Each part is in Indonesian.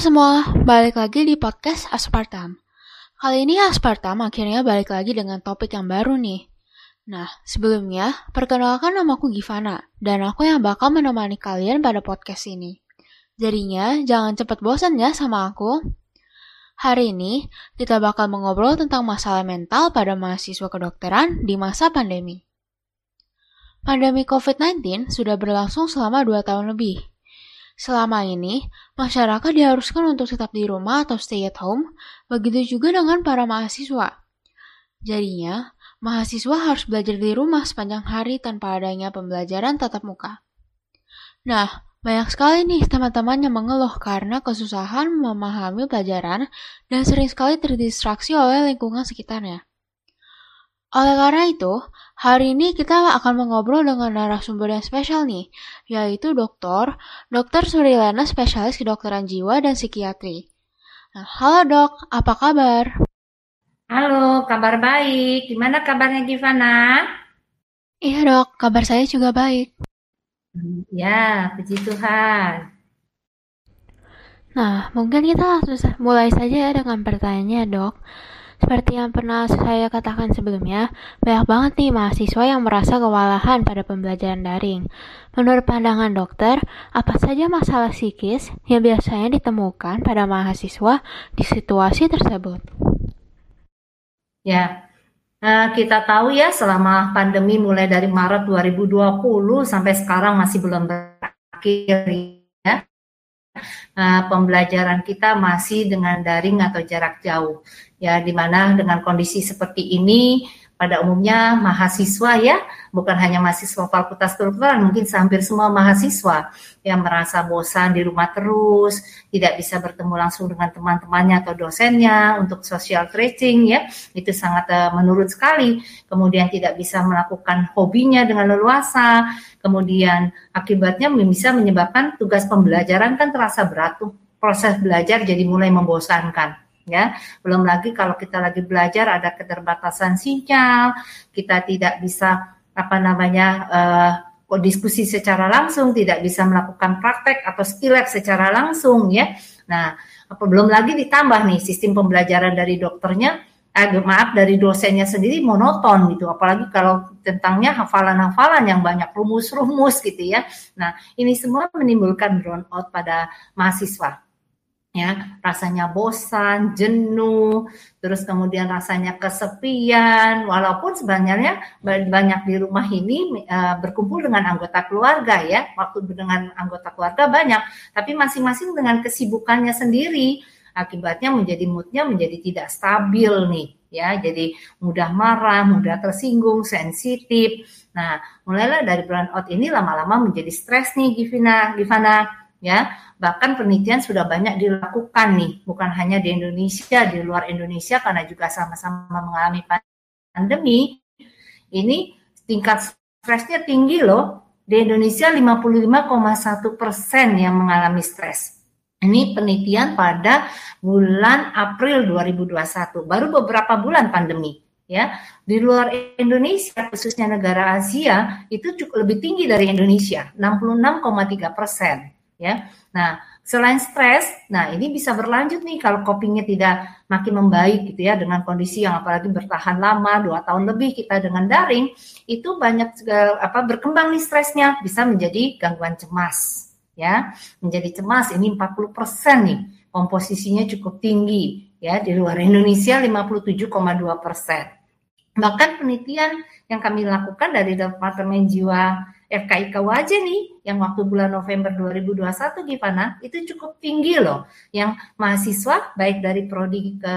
semua, balik lagi di podcast Aspartam. Kali ini Aspartam akhirnya balik lagi dengan topik yang baru nih. Nah, sebelumnya, perkenalkan namaku Givana, dan aku yang bakal menemani kalian pada podcast ini. Jadinya, jangan cepat bosan ya sama aku. Hari ini, kita bakal mengobrol tentang masalah mental pada mahasiswa kedokteran di masa pandemi. Pandemi COVID-19 sudah berlangsung selama 2 tahun lebih, Selama ini, masyarakat diharuskan untuk tetap di rumah atau stay at home, begitu juga dengan para mahasiswa. Jadinya, mahasiswa harus belajar di rumah sepanjang hari tanpa adanya pembelajaran tatap muka. Nah, banyak sekali nih teman-teman yang mengeluh karena kesusahan memahami pelajaran dan sering sekali terdistraksi oleh lingkungan sekitarnya. Oleh karena itu, hari ini kita akan mengobrol dengan narasumber yang spesial nih, yaitu Dr. Dr. Surilana, spesialis kedokteran jiwa dan psikiatri. Nah, halo dok, apa kabar? Halo, kabar baik. Gimana kabarnya Givana? Iya dok, kabar saya juga baik. Ya, puji Tuhan. Nah, mungkin kita langsung mulai saja ya dengan pertanyaannya dok. Seperti yang pernah saya katakan sebelumnya, banyak banget nih mahasiswa yang merasa kewalahan pada pembelajaran daring. Menurut pandangan dokter, apa saja masalah psikis yang biasanya ditemukan pada mahasiswa di situasi tersebut? Ya, Nah, kita tahu ya selama pandemi mulai dari Maret 2020 sampai sekarang masih belum berakhir Nah, pembelajaran kita masih dengan daring atau jarak jauh. Ya di mana dengan kondisi seperti ini pada umumnya mahasiswa ya, bukan hanya mahasiswa fakultas kedokteran, mungkin hampir semua mahasiswa yang merasa bosan di rumah terus, tidak bisa bertemu langsung dengan teman-temannya atau dosennya untuk social tracing ya, itu sangat uh, menurun sekali. Kemudian tidak bisa melakukan hobinya dengan leluasa, kemudian akibatnya bisa menyebabkan tugas pembelajaran kan terasa berat tuh, proses belajar jadi mulai membosankan ya. Belum lagi kalau kita lagi belajar ada keterbatasan sinyal, kita tidak bisa apa namanya uh, diskusi secara langsung, tidak bisa melakukan praktek atau skill secara langsung ya. Nah, apa belum lagi ditambah nih sistem pembelajaran dari dokternya eh, maaf dari dosennya sendiri monoton gitu apalagi kalau tentangnya hafalan-hafalan yang banyak rumus-rumus gitu ya nah ini semua menimbulkan burn out pada mahasiswa ya rasanya bosan, jenuh, terus kemudian rasanya kesepian, walaupun sebenarnya banyak di rumah ini uh, berkumpul dengan anggota keluarga ya, waktu dengan anggota keluarga banyak, tapi masing-masing dengan kesibukannya sendiri, akibatnya menjadi moodnya menjadi tidak stabil nih, ya, jadi mudah marah, mudah tersinggung, sensitif. Nah, mulailah dari burnout ini lama-lama menjadi stres nih, Givana, Givana, ya Bahkan penelitian sudah banyak dilakukan nih, bukan hanya di Indonesia, di luar Indonesia karena juga sama-sama mengalami pandemi. Ini tingkat stresnya tinggi loh. Di Indonesia 55,1 persen yang mengalami stres. Ini penelitian pada bulan April 2021, baru beberapa bulan pandemi ya di luar Indonesia khususnya negara Asia itu cukup lebih tinggi dari Indonesia 66,3 persen ya. Nah, selain stres, nah ini bisa berlanjut nih kalau copingnya tidak makin membaik gitu ya dengan kondisi yang apalagi bertahan lama dua tahun lebih kita dengan daring itu banyak apa berkembang nih stresnya bisa menjadi gangguan cemas ya menjadi cemas ini 40% nih komposisinya cukup tinggi ya di luar Indonesia 57,2 persen bahkan penelitian yang kami lakukan dari Departemen Jiwa FKIK aja nih yang waktu bulan November 2021 gimana itu cukup tinggi loh. Yang mahasiswa baik dari prodi ke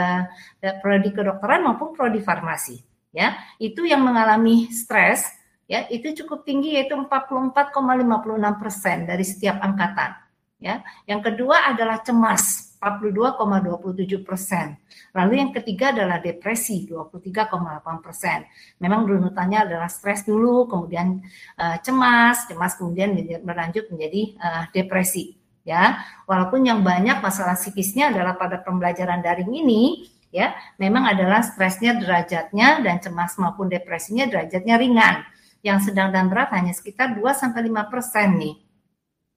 prodi kedokteran maupun prodi farmasi ya. Itu yang mengalami stres ya itu cukup tinggi yaitu 44,56 persen dari setiap angkatan ya. Yang kedua adalah cemas 42,27 persen. Lalu yang ketiga adalah depresi 23,8 persen. Memang runutannya adalah stres dulu, kemudian uh, cemas, cemas kemudian berlanjut menjadi uh, depresi. Ya, walaupun yang banyak masalah psikisnya adalah pada pembelajaran daring ini, ya, memang adalah stresnya derajatnya dan cemas maupun depresinya derajatnya ringan. Yang sedang dan berat hanya sekitar 2 sampai 5 persen nih.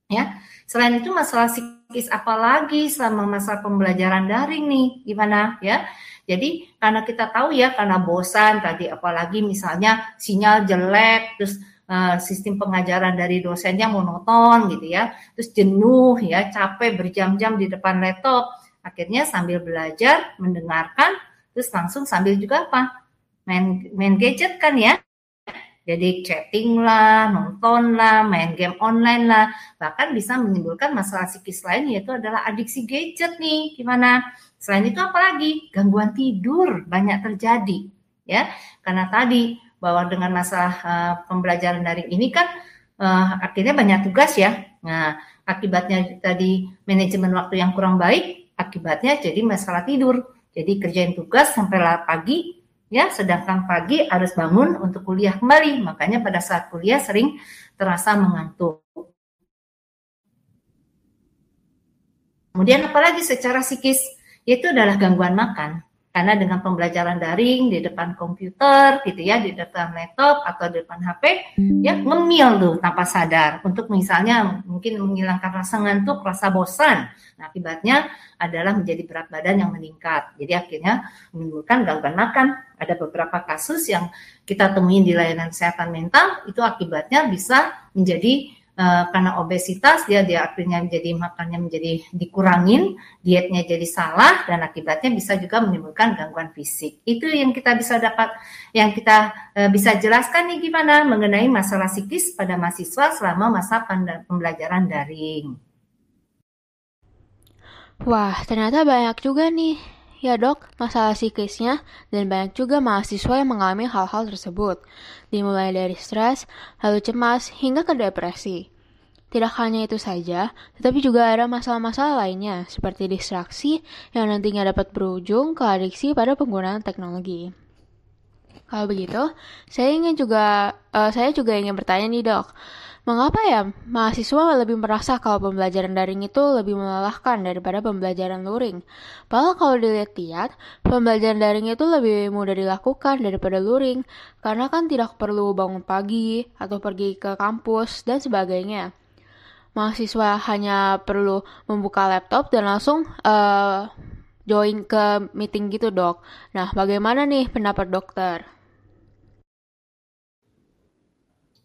Ya, selain itu masalah psikis apalagi selama masa pembelajaran daring nih, gimana ya? Jadi karena kita tahu ya karena bosan tadi apalagi misalnya sinyal jelek terus uh, sistem pengajaran dari dosennya monoton gitu ya. Terus jenuh ya, capek berjam-jam di depan laptop. Akhirnya sambil belajar, mendengarkan terus langsung sambil juga apa? Main main gadget kan ya. Jadi chatting lah, nonton lah, main game online lah, bahkan bisa menimbulkan masalah psikis lain yaitu adalah adiksi gadget nih. Gimana? Selain itu apalagi gangguan tidur banyak terjadi ya. Karena tadi bahwa dengan masalah uh, pembelajaran daring ini kan uh, akhirnya banyak tugas ya. Nah, akibatnya tadi manajemen waktu yang kurang baik, akibatnya jadi masalah tidur. Jadi kerjain tugas sampai pagi, ya sedangkan pagi harus bangun untuk kuliah kembali. Makanya pada saat kuliah sering terasa mengantuk. Kemudian apalagi secara psikis itu adalah gangguan makan karena dengan pembelajaran daring di depan komputer gitu ya, di depan laptop atau di depan HP, ya ngemil tuh tanpa sadar untuk misalnya mungkin menghilangkan rasa ngantuk, rasa bosan. Nah, akibatnya adalah menjadi berat badan yang meningkat. Jadi akhirnya menimbulkan gangguan makan. Ada beberapa kasus yang kita temuin di layanan kesehatan mental itu akibatnya bisa menjadi uh, karena obesitas dia dia akhirnya menjadi makannya menjadi dikurangin, dietnya jadi salah dan akibatnya bisa juga menimbulkan gangguan fisik. Itu yang kita bisa dapat yang kita uh, bisa jelaskan nih gimana mengenai masalah psikis pada mahasiswa selama masa pembelajaran daring. Wah, ternyata banyak juga nih Ya dok, masalah psikisnya dan banyak juga mahasiswa yang mengalami hal-hal tersebut, dimulai dari stres, lalu cemas, hingga ke depresi. Tidak hanya itu saja, tetapi juga ada masalah-masalah lainnya, seperti distraksi yang nantinya dapat berujung ke adiksi pada penggunaan teknologi. Kalau begitu, saya ingin juga, uh, saya juga ingin bertanya nih dok, Mengapa ya mahasiswa lebih merasa kalau pembelajaran daring itu lebih melelahkan daripada pembelajaran luring? Padahal kalau dilihat-lihat, pembelajaran daring itu lebih mudah dilakukan daripada luring, karena kan tidak perlu bangun pagi atau pergi ke kampus dan sebagainya. Mahasiswa hanya perlu membuka laptop dan langsung uh, join ke meeting gitu dok. Nah, bagaimana nih pendapat dokter?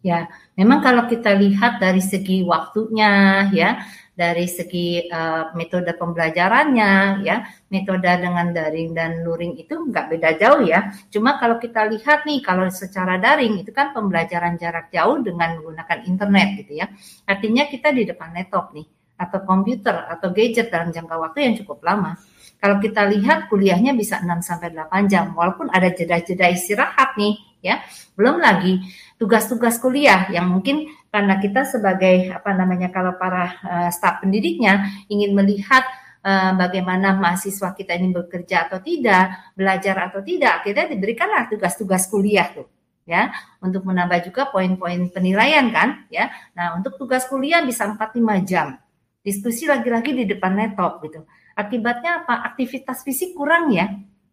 Ya, memang kalau kita lihat dari segi waktunya, ya, dari segi uh, metode pembelajarannya, ya, metode dengan daring dan luring itu nggak beda jauh ya. Cuma kalau kita lihat nih, kalau secara daring itu kan pembelajaran jarak jauh dengan menggunakan internet gitu ya. Artinya kita di depan laptop nih, atau komputer atau gadget dalam jangka waktu yang cukup lama. Kalau kita lihat kuliahnya bisa 6 sampai 8 jam, walaupun ada jeda-jeda istirahat nih, ya. Belum lagi tugas-tugas kuliah yang mungkin karena kita sebagai apa namanya kalau para uh, staf pendidiknya ingin melihat uh, bagaimana mahasiswa kita ini bekerja atau tidak, belajar atau tidak, kita diberikanlah tugas-tugas kuliah tuh ya untuk menambah juga poin-poin penilaian kan ya. Nah, untuk tugas kuliah bisa 4 5 jam. Diskusi lagi-lagi di depan laptop gitu. Akibatnya apa? Aktivitas fisik kurang ya.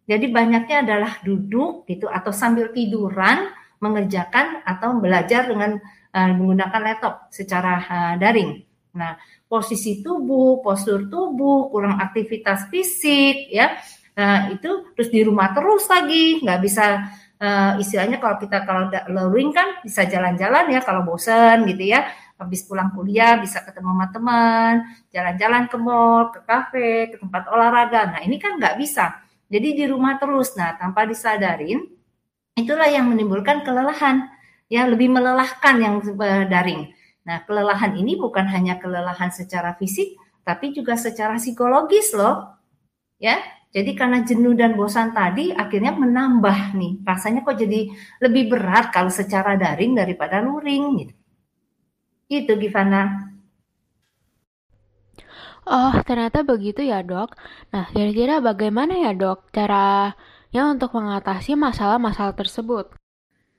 Jadi banyaknya adalah duduk gitu atau sambil tiduran mengerjakan atau belajar dengan uh, menggunakan laptop secara uh, daring. Nah, posisi tubuh, postur tubuh, kurang aktivitas fisik, ya, nah, itu terus di rumah terus lagi, nggak bisa uh, istilahnya kalau kita kalau learning kan bisa jalan-jalan ya kalau bosen gitu ya, habis pulang kuliah bisa ketemu sama teman, jalan-jalan ke mall, ke kafe, ke tempat olahraga. Nah ini kan nggak bisa. Jadi di rumah terus. Nah, tanpa disadarin, itulah yang menimbulkan kelelahan. Ya, lebih melelahkan yang daring. Nah, kelelahan ini bukan hanya kelelahan secara fisik, tapi juga secara psikologis loh. Ya, jadi karena jenuh dan bosan tadi akhirnya menambah nih. Rasanya kok jadi lebih berat kalau secara daring daripada luring gitu. Itu Givana. Oh, ternyata begitu ya dok. Nah, kira-kira bagaimana ya dok caranya untuk mengatasi masalah-masalah tersebut?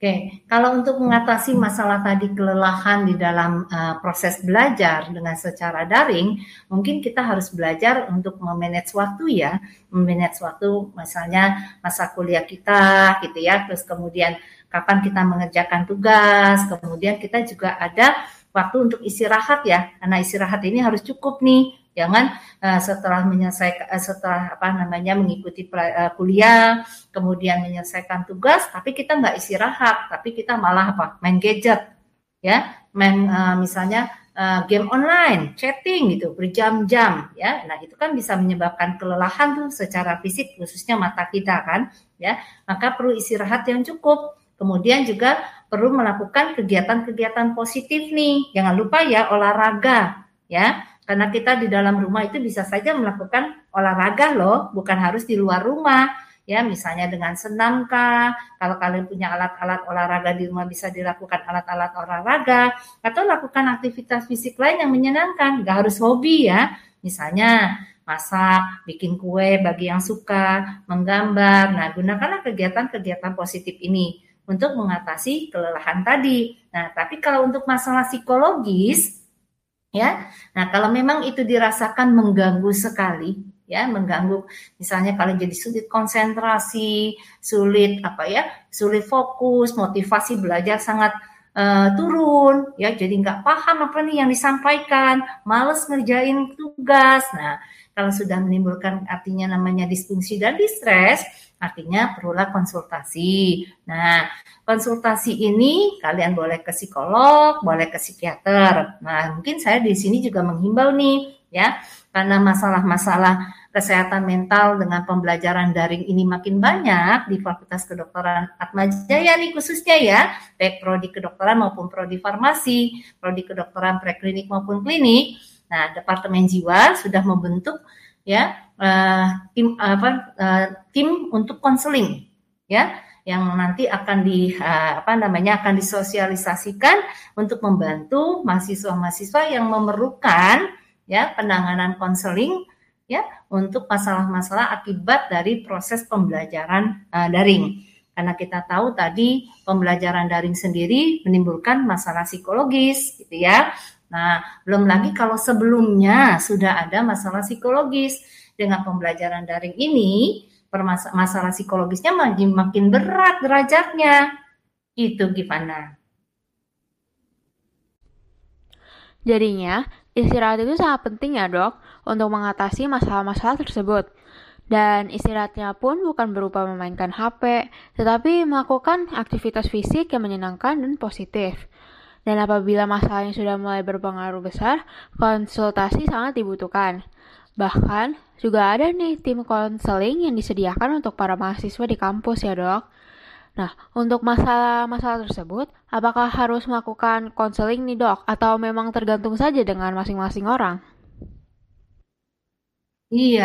Oke, kalau untuk mengatasi masalah tadi kelelahan di dalam uh, proses belajar dengan secara daring, mungkin kita harus belajar untuk memanage waktu ya, memanage waktu misalnya masa kuliah kita gitu ya, terus kemudian kapan kita mengerjakan tugas, kemudian kita juga ada waktu untuk istirahat ya, karena istirahat ini harus cukup nih. Jangan uh, setelah menyelesaikan uh, setelah apa namanya mengikuti uh, kuliah, kemudian menyelesaikan tugas, tapi kita nggak istirahat, tapi kita malah apa? Main gadget, ya, main uh, misalnya uh, game online, chatting gitu berjam-jam ya. Nah, itu kan bisa menyebabkan kelelahan tuh secara fisik khususnya mata kita kan ya. Maka perlu istirahat yang cukup. Kemudian juga perlu melakukan kegiatan-kegiatan positif nih. Jangan lupa ya olahraga ya. Karena kita di dalam rumah itu bisa saja melakukan olahraga loh, bukan harus di luar rumah. Ya misalnya dengan senam kah? Kalau kalian punya alat-alat olahraga di rumah bisa dilakukan alat-alat olahraga. Atau lakukan aktivitas fisik lain yang menyenangkan. Nggak harus hobi ya. Misalnya masak, bikin kue bagi yang suka, menggambar. Nah, gunakanlah kegiatan-kegiatan positif ini untuk mengatasi kelelahan tadi. Nah, tapi kalau untuk masalah psikologis, ya, nah kalau memang itu dirasakan mengganggu sekali, ya mengganggu misalnya kalian jadi sulit konsentrasi sulit apa ya sulit fokus motivasi belajar sangat uh, turun ya jadi nggak paham apa nih yang disampaikan males ngerjain tugas nah kalau sudah menimbulkan artinya namanya disfungsi dan distres artinya perlulah konsultasi. Nah, konsultasi ini kalian boleh ke psikolog, boleh ke psikiater. Nah, mungkin saya di sini juga menghimbau nih, ya, karena masalah-masalah kesehatan mental dengan pembelajaran daring ini makin banyak di Fakultas Kedokteran Atma Jaya nih khususnya ya, baik prodi kedokteran maupun prodi farmasi, prodi kedokteran preklinik maupun klinik. Nah, Departemen Jiwa sudah membentuk ya uh, tim apa uh, tim untuk konseling ya yang nanti akan di uh, apa namanya akan disosialisasikan untuk membantu mahasiswa-mahasiswa yang memerlukan ya penanganan konseling ya untuk masalah-masalah akibat dari proses pembelajaran uh, daring. Karena kita tahu tadi pembelajaran daring sendiri menimbulkan masalah psikologis gitu ya. Nah, belum lagi kalau sebelumnya sudah ada masalah psikologis dengan pembelajaran daring ini, masalah psikologisnya makin makin berat derajatnya. Itu gimana? Jadinya, istirahat itu sangat penting ya dok untuk mengatasi masalah-masalah tersebut. Dan istirahatnya pun bukan berupa memainkan HP, tetapi melakukan aktivitas fisik yang menyenangkan dan positif. Dan apabila masalahnya sudah mulai berpengaruh besar, konsultasi sangat dibutuhkan. Bahkan, juga ada nih tim konseling yang disediakan untuk para mahasiswa di kampus ya dok. Nah, untuk masalah-masalah tersebut, apakah harus melakukan konseling nih dok, atau memang tergantung saja dengan masing-masing orang? Iya,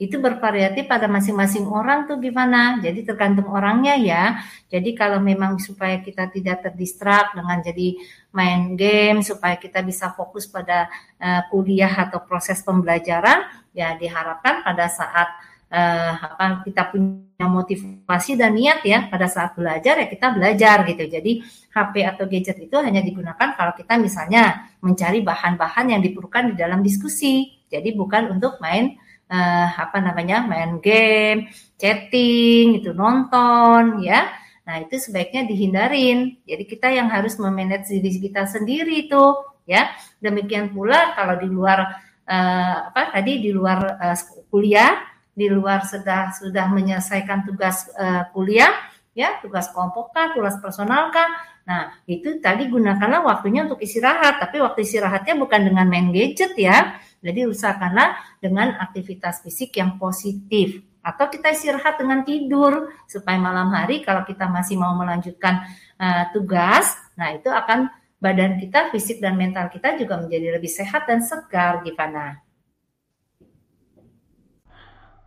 itu bervariatif pada masing-masing orang tuh gimana. Jadi tergantung orangnya ya. Jadi kalau memang supaya kita tidak terdistrak dengan jadi main game, supaya kita bisa fokus pada uh, kuliah atau proses pembelajaran, ya diharapkan pada saat uh, apa kita punya motivasi dan niat ya pada saat belajar ya kita belajar gitu. Jadi HP atau gadget itu hanya digunakan kalau kita misalnya mencari bahan-bahan yang diperlukan di dalam diskusi. Jadi bukan untuk main uh, apa namanya main game, chatting, itu nonton ya. Nah itu sebaiknya dihindarin. Jadi kita yang harus memanage diri kita sendiri itu ya. Demikian pula kalau di luar uh, apa tadi di luar uh, kuliah di luar sudah sudah menyelesaikan tugas uh, kuliah ya tugas kelompok kah tugas personal kah nah itu tadi gunakanlah waktunya untuk istirahat tapi waktu istirahatnya bukan dengan main gadget ya jadi usahakanlah dengan aktivitas fisik yang positif atau kita istirahat dengan tidur supaya malam hari kalau kita masih mau melanjutkan uh, tugas nah itu akan badan kita fisik dan mental kita juga menjadi lebih sehat dan segar gimana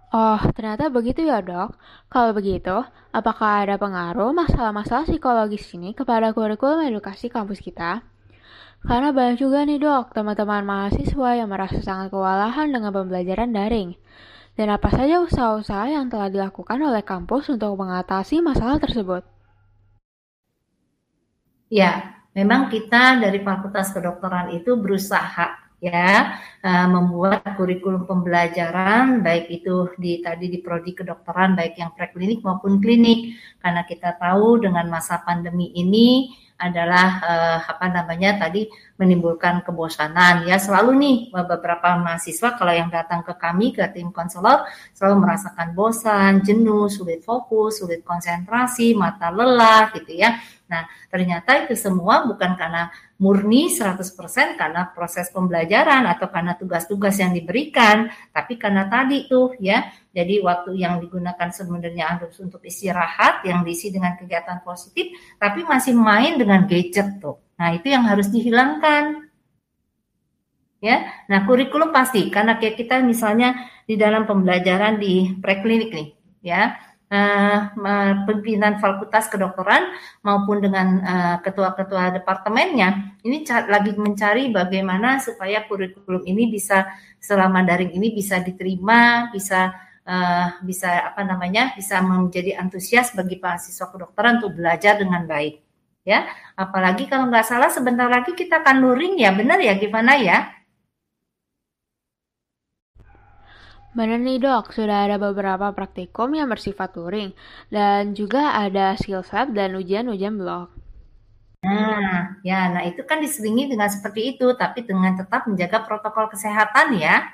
Oh, ternyata begitu ya dok. Kalau begitu, apakah ada pengaruh masalah-masalah psikologis ini kepada kurikulum edukasi kampus kita? Karena banyak juga nih dok, teman-teman mahasiswa yang merasa sangat kewalahan dengan pembelajaran daring. Dan apa saja usaha-usaha yang telah dilakukan oleh kampus untuk mengatasi masalah tersebut? Ya, memang kita dari Fakultas Kedokteran itu berusaha ya uh, membuat kurikulum pembelajaran baik itu di tadi di prodi kedokteran baik yang preklinik maupun klinik karena kita tahu dengan masa pandemi ini adalah uh, apa namanya tadi menimbulkan kebosanan ya selalu nih beberapa mahasiswa kalau yang datang ke kami ke tim konselor selalu merasakan bosan, jenuh, sulit fokus, sulit konsentrasi, mata lelah gitu ya. Nah, ternyata itu semua bukan karena murni 100% karena proses pembelajaran atau karena tugas-tugas yang diberikan, tapi karena tadi tuh ya. Jadi waktu yang digunakan sebenarnya untuk istirahat yang diisi dengan kegiatan positif, tapi masih main dengan gadget tuh. Nah, itu yang harus dihilangkan. Ya. Nah, kurikulum pasti karena kayak kita misalnya di dalam pembelajaran di preklinik nih, ya. Uh, pimpinan fakultas kedokteran maupun dengan uh, ketua-ketua departemennya ini lagi mencari bagaimana supaya kurikulum ini bisa selama daring ini bisa diterima, bisa uh, bisa apa namanya bisa menjadi antusias bagi mahasiswa kedokteran untuk belajar dengan baik ya. Apalagi kalau nggak salah sebentar lagi kita akan luring ya, benar ya gimana ya? Benar nih dok, sudah ada beberapa praktikum yang bersifat luring dan juga ada skill set dan ujian-ujian blog. Nah, ya, nah itu kan diselingi dengan seperti itu, tapi dengan tetap menjaga protokol kesehatan ya.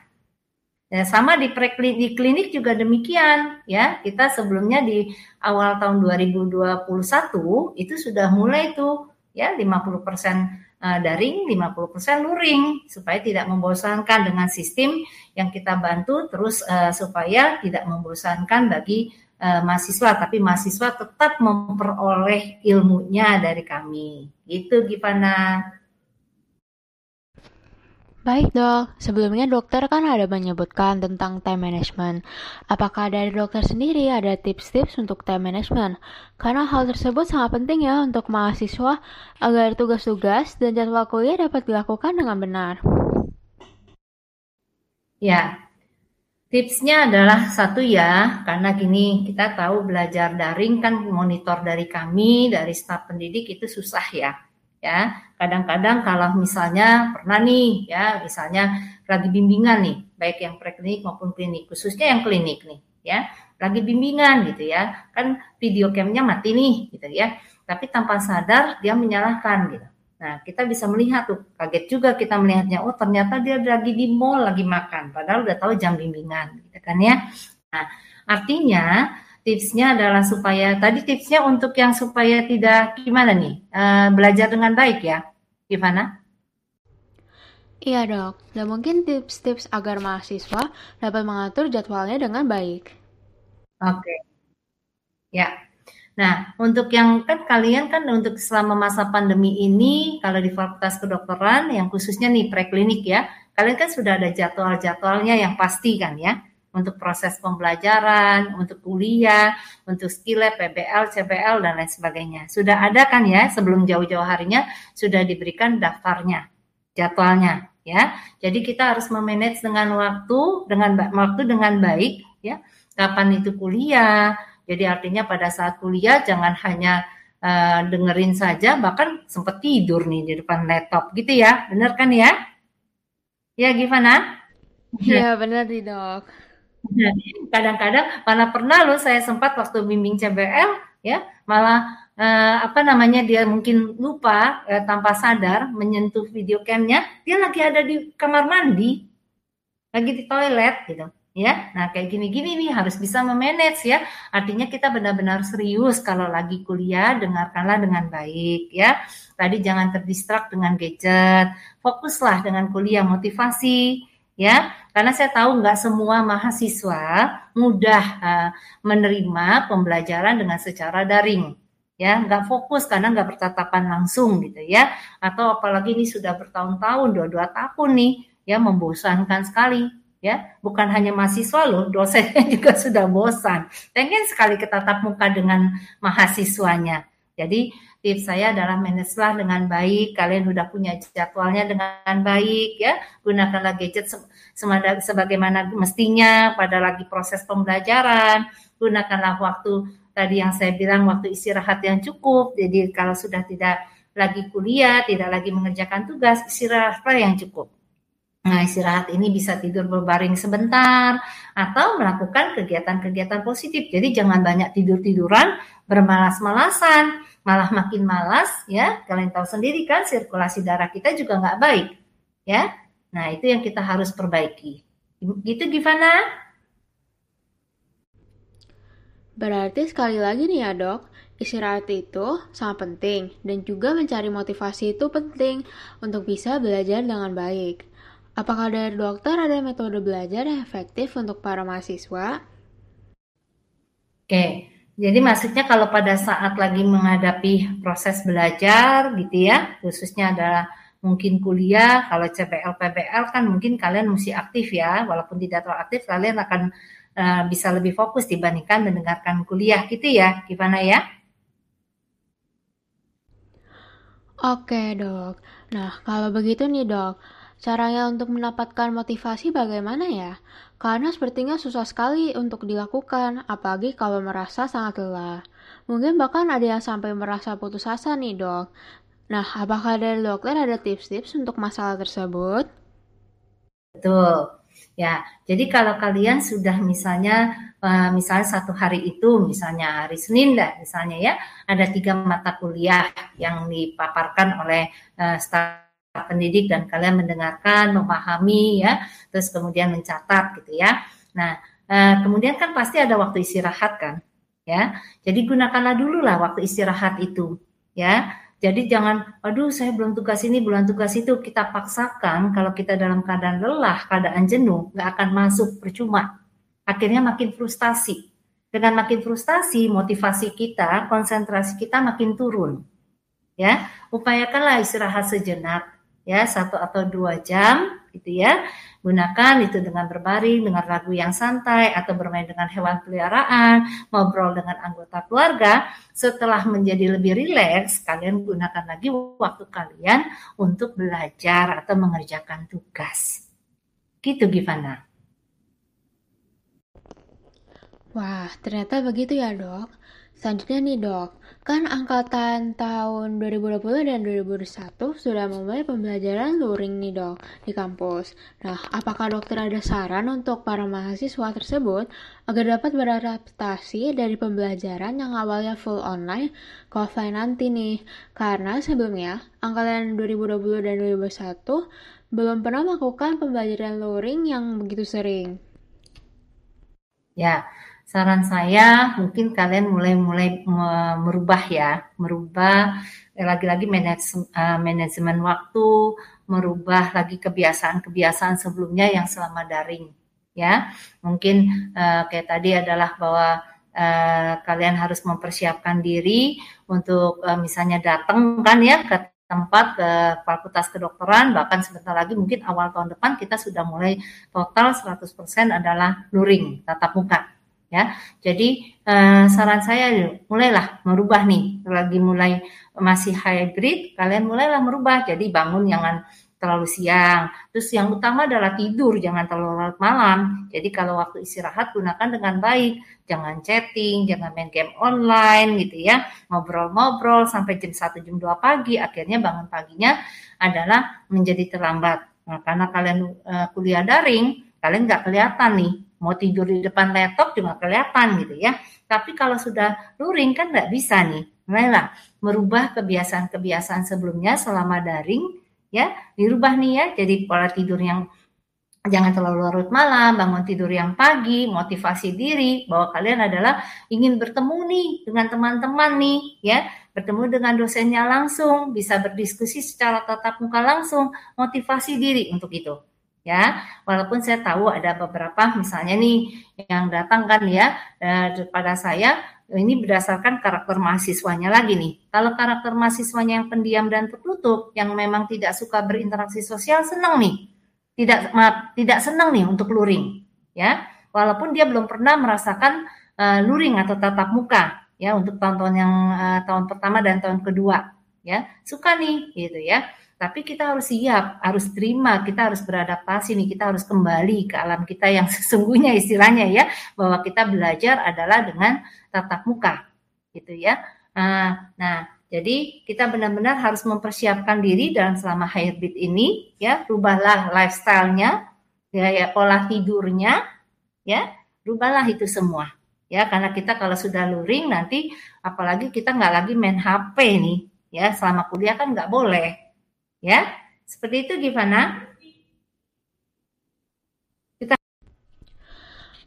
Ya, sama di preklinik di klinik juga demikian ya. Kita sebelumnya di awal tahun 2021 itu sudah mulai tuh ya 50% eh, daring, 50% luring supaya tidak membosankan dengan sistem yang kita bantu terus uh, supaya tidak membosankan bagi uh, mahasiswa tapi mahasiswa tetap memperoleh ilmunya dari kami. Itu gimana? Baik dok, sebelumnya dokter kan ada menyebutkan tentang time management. Apakah dari dokter sendiri ada tips-tips untuk time management? Karena hal tersebut sangat penting ya untuk mahasiswa agar tugas-tugas dan jadwal kuliah dapat dilakukan dengan benar. Ya, tipsnya adalah satu ya, karena gini kita tahu belajar daring kan monitor dari kami, dari staf pendidik itu susah ya ya. Kadang-kadang kalau misalnya pernah nih ya misalnya lagi bimbingan nih baik yang preklinik maupun klinik khususnya yang klinik nih ya. Lagi bimbingan gitu ya. Kan video camnya mati nih gitu ya. Tapi tanpa sadar dia menyalahkan gitu. Nah kita bisa melihat tuh kaget juga kita melihatnya. Oh ternyata dia lagi di mall lagi makan padahal udah tahu jam bimbingan gitu kan ya. Nah artinya tipsnya adalah supaya tadi tipsnya untuk yang supaya tidak gimana nih uh, belajar dengan baik ya, gimana? Iya dok, dan mungkin tips-tips agar mahasiswa dapat mengatur jadwalnya dengan baik. Oke, okay. ya. Nah, untuk yang kan kalian kan untuk selama masa pandemi ini, kalau di Fakultas Kedokteran, yang khususnya nih preklinik ya, kalian kan sudah ada jadwal-jadwalnya yang pasti kan ya untuk proses pembelajaran, untuk kuliah, untuk skill PBL, CBL dan lain sebagainya. Sudah ada kan ya sebelum jauh-jauh harinya sudah diberikan daftarnya, jadwalnya ya. Jadi kita harus memanage dengan waktu dengan waktu dengan baik ya. Kapan itu kuliah? Jadi artinya pada saat kuliah jangan hanya uh, dengerin saja bahkan sempat tidur nih di depan laptop gitu ya. Benar kan ya? Ya gimana? Iya benar dok. Kadang-kadang mana pernah loh saya sempat waktu bimbing CBL ya malah eh, apa namanya dia mungkin lupa eh, tanpa sadar menyentuh video camnya dia lagi ada di kamar mandi lagi di toilet gitu ya. Nah kayak gini-gini nih harus bisa memanage ya. Artinya kita benar-benar serius kalau lagi kuliah dengarkanlah dengan baik ya. Tadi jangan terdistrak dengan gadget fokuslah dengan kuliah motivasi ya. Karena saya tahu nggak semua mahasiswa mudah uh, menerima pembelajaran dengan secara daring ya. Nggak fokus karena nggak bertatapan langsung gitu ya. Atau apalagi ini sudah bertahun-tahun dua-dua tahun nih ya membosankan sekali ya. Bukan hanya mahasiswa loh dosennya juga sudah bosan. Pengen sekali ketatap muka dengan mahasiswanya. Jadi tips saya adalah manajelah dengan baik. Kalian sudah punya jadwalnya dengan baik ya. Gunakanlah gadget sebagaimana mestinya pada lagi proses pembelajaran. Gunakanlah waktu tadi yang saya bilang waktu istirahat yang cukup. Jadi kalau sudah tidak lagi kuliah, tidak lagi mengerjakan tugas, istirahatlah yang cukup. Nah, istirahat ini bisa tidur berbaring sebentar atau melakukan kegiatan-kegiatan positif. Jadi jangan banyak tidur-tiduran, bermalas-malasan, malah makin malas ya. Kalian tahu sendiri kan sirkulasi darah kita juga nggak baik ya. Nah, itu yang kita harus perbaiki. Gitu Gimana? Berarti sekali lagi nih ya dok, istirahat itu sangat penting dan juga mencari motivasi itu penting untuk bisa belajar dengan baik. Apakah dari dokter ada metode belajar yang efektif untuk para mahasiswa? Oke, jadi maksudnya kalau pada saat lagi menghadapi proses belajar gitu ya, khususnya adalah mungkin kuliah, kalau CPL PBL kan mungkin kalian mesti aktif ya, walaupun tidak terlalu aktif kalian akan uh, bisa lebih fokus dibandingkan mendengarkan kuliah gitu ya, gimana ya? Oke dok, nah kalau begitu nih dok, Caranya untuk mendapatkan motivasi bagaimana ya? Karena sepertinya susah sekali untuk dilakukan, apalagi kalau merasa sangat lelah. Mungkin bahkan ada yang sampai merasa putus asa nih dok. Nah, apakah dari dokter ada tips-tips untuk masalah tersebut? Betul. Ya, jadi kalau kalian sudah misalnya eh, misalnya satu hari itu, misalnya hari Senin dah, misalnya ya, ada tiga mata kuliah yang dipaparkan oleh uh, staf pendidik dan kalian mendengarkan, memahami ya, terus kemudian mencatat gitu ya. Nah, eh, kemudian kan pasti ada waktu istirahat kan, ya. Jadi gunakanlah dulu lah waktu istirahat itu, ya. Jadi jangan, aduh saya belum tugas ini, belum tugas itu, kita paksakan kalau kita dalam keadaan lelah, keadaan jenuh, nggak akan masuk percuma. Akhirnya makin frustasi. Dengan makin frustasi, motivasi kita, konsentrasi kita makin turun. Ya, upayakanlah istirahat sejenak ya satu atau dua jam gitu ya. Gunakan itu dengan berbaring dengan lagu yang santai atau bermain dengan hewan peliharaan ngobrol dengan anggota keluarga. Setelah menjadi lebih rileks kalian gunakan lagi waktu kalian untuk belajar atau mengerjakan tugas. Gitu gimana Wah, ternyata begitu ya dok. Selanjutnya nih dok, kan angkatan tahun 2020 dan 2021 sudah memulai pembelajaran luring nih dok di kampus. Nah, apakah dokter ada saran untuk para mahasiswa tersebut agar dapat beradaptasi dari pembelajaran yang awalnya full online ke offline nanti nih? Karena sebelumnya, angkatan 2020 dan 2021 belum pernah melakukan pembelajaran luring yang begitu sering. Ya, saran saya mungkin kalian mulai-mulai merubah ya, merubah lagi-lagi eh, manajemen waktu, merubah lagi kebiasaan-kebiasaan sebelumnya yang selama daring ya. Mungkin uh, kayak tadi adalah bahwa kalian harus mempersiapkan diri untuk misalnya datang kan ya ke tempat ke fakultas kedokteran bahkan sebentar lagi mungkin awal tahun depan kita sudah mulai total 100% adalah luring tatap muka ya. Jadi uh, saran saya mulailah merubah nih, lagi mulai masih hybrid, kalian mulailah merubah. Jadi bangun jangan terlalu siang. Terus yang utama adalah tidur, jangan terlalu larut malam. Jadi kalau waktu istirahat gunakan dengan baik. Jangan chatting, jangan main game online gitu ya. Ngobrol-ngobrol sampai jam 1 jam 2 pagi, akhirnya bangun paginya adalah menjadi terlambat. Nah, karena kalian uh, kuliah daring, kalian nggak kelihatan nih mau tidur di depan laptop cuma kelihatan gitu ya. Tapi kalau sudah luring kan nggak bisa nih. Mulailah merubah kebiasaan-kebiasaan sebelumnya selama daring ya, dirubah nih ya jadi pola tidur yang jangan terlalu larut malam, bangun tidur yang pagi, motivasi diri bahwa kalian adalah ingin bertemu nih dengan teman-teman nih ya, bertemu dengan dosennya langsung, bisa berdiskusi secara tatap muka langsung, motivasi diri untuk itu ya. Walaupun saya tahu ada beberapa misalnya nih yang datang kan ya eh, pada saya ini berdasarkan karakter mahasiswanya lagi nih. Kalau karakter mahasiswanya yang pendiam dan tertutup yang memang tidak suka berinteraksi sosial senang nih. Tidak maaf, tidak senang nih untuk luring ya. Walaupun dia belum pernah merasakan uh, luring atau tatap muka ya untuk tahun-tahun yang uh, tahun pertama dan tahun kedua ya. Suka nih gitu ya tapi kita harus siap, harus terima, kita harus beradaptasi nih, kita harus kembali ke alam kita yang sesungguhnya istilahnya ya, bahwa kita belajar adalah dengan tatap muka, gitu ya. Nah, nah Jadi kita benar-benar harus mempersiapkan diri dalam selama hybrid ini ya, rubahlah lifestyle-nya, ya, ya pola tidurnya, ya, rubahlah itu semua. Ya, karena kita kalau sudah luring nanti apalagi kita nggak lagi main HP nih, ya, selama kuliah kan nggak boleh. Ya, seperti itu gimana? Kita...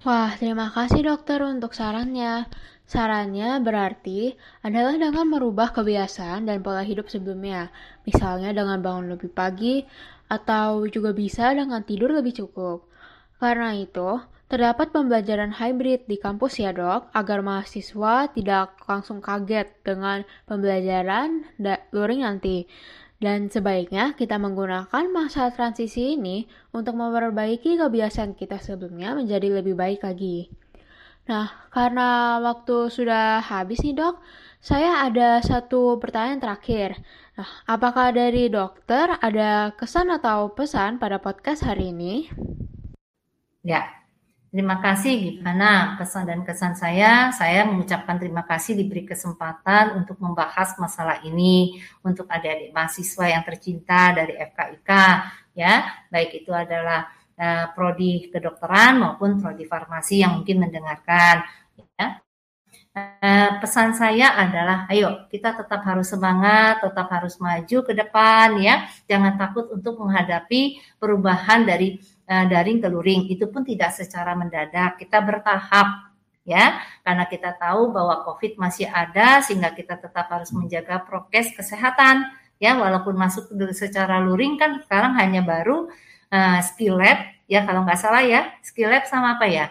Wah, terima kasih dokter untuk sarannya. Sarannya berarti adalah dengan merubah kebiasaan dan pola hidup sebelumnya, misalnya dengan bangun lebih pagi atau juga bisa dengan tidur lebih cukup. Karena itu, terdapat pembelajaran hybrid di kampus ya dok, agar mahasiswa tidak langsung kaget dengan pembelajaran luring nanti. Dan sebaiknya kita menggunakan masa transisi ini untuk memperbaiki kebiasaan kita sebelumnya menjadi lebih baik lagi. Nah, karena waktu sudah habis nih dok, saya ada satu pertanyaan terakhir. Nah, apakah dari dokter ada kesan atau pesan pada podcast hari ini? Ya, terima kasih gimana pesan dan kesan saya. Saya mengucapkan terima kasih diberi kesempatan untuk membahas masalah ini untuk adik-adik mahasiswa yang tercinta dari FKIK ya, baik itu adalah uh, prodi kedokteran maupun prodi farmasi yang mungkin mendengarkan. Ya. Uh, pesan saya adalah, ayo kita tetap harus semangat, tetap harus maju ke depan, ya. Jangan takut untuk menghadapi perubahan dari uh, daring ke luring. Itu pun tidak secara mendadak. Kita bertahap, ya. Karena kita tahu bahwa COVID masih ada sehingga kita tetap harus menjaga prokes kesehatan ya. Walaupun masuk secara luring kan sekarang hanya baru uh, skill lab ya kalau nggak salah ya. Skill lab sama apa ya?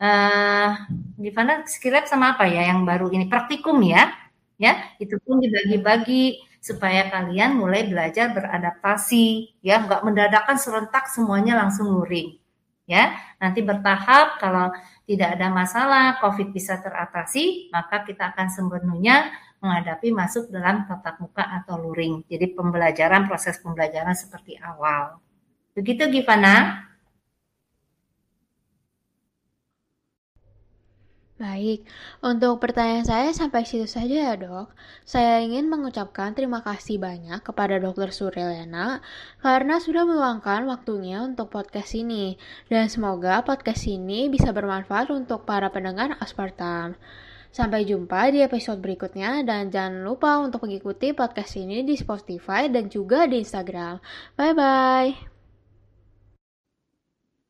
Uh, gimana? Skill lab sama apa ya yang baru ini? Praktikum ya. Ya itu pun dibagi-bagi supaya kalian mulai belajar beradaptasi ya. Nggak mendadakan serentak semuanya langsung luring ya. Nanti bertahap kalau tidak ada masalah COVID bisa teratasi maka kita akan sebenarnya menghadapi masuk dalam tatap muka atau luring. Jadi pembelajaran proses pembelajaran seperti awal. Begitu Givana? Baik, untuk pertanyaan saya sampai situ saja ya dok. Saya ingin mengucapkan terima kasih banyak kepada dokter Suryana karena sudah meluangkan waktunya untuk podcast ini. Dan semoga podcast ini bisa bermanfaat untuk para pendengar Aspartam. Sampai jumpa di episode berikutnya dan jangan lupa untuk mengikuti podcast ini di Spotify dan juga di Instagram. Bye-bye.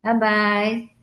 Bye bye.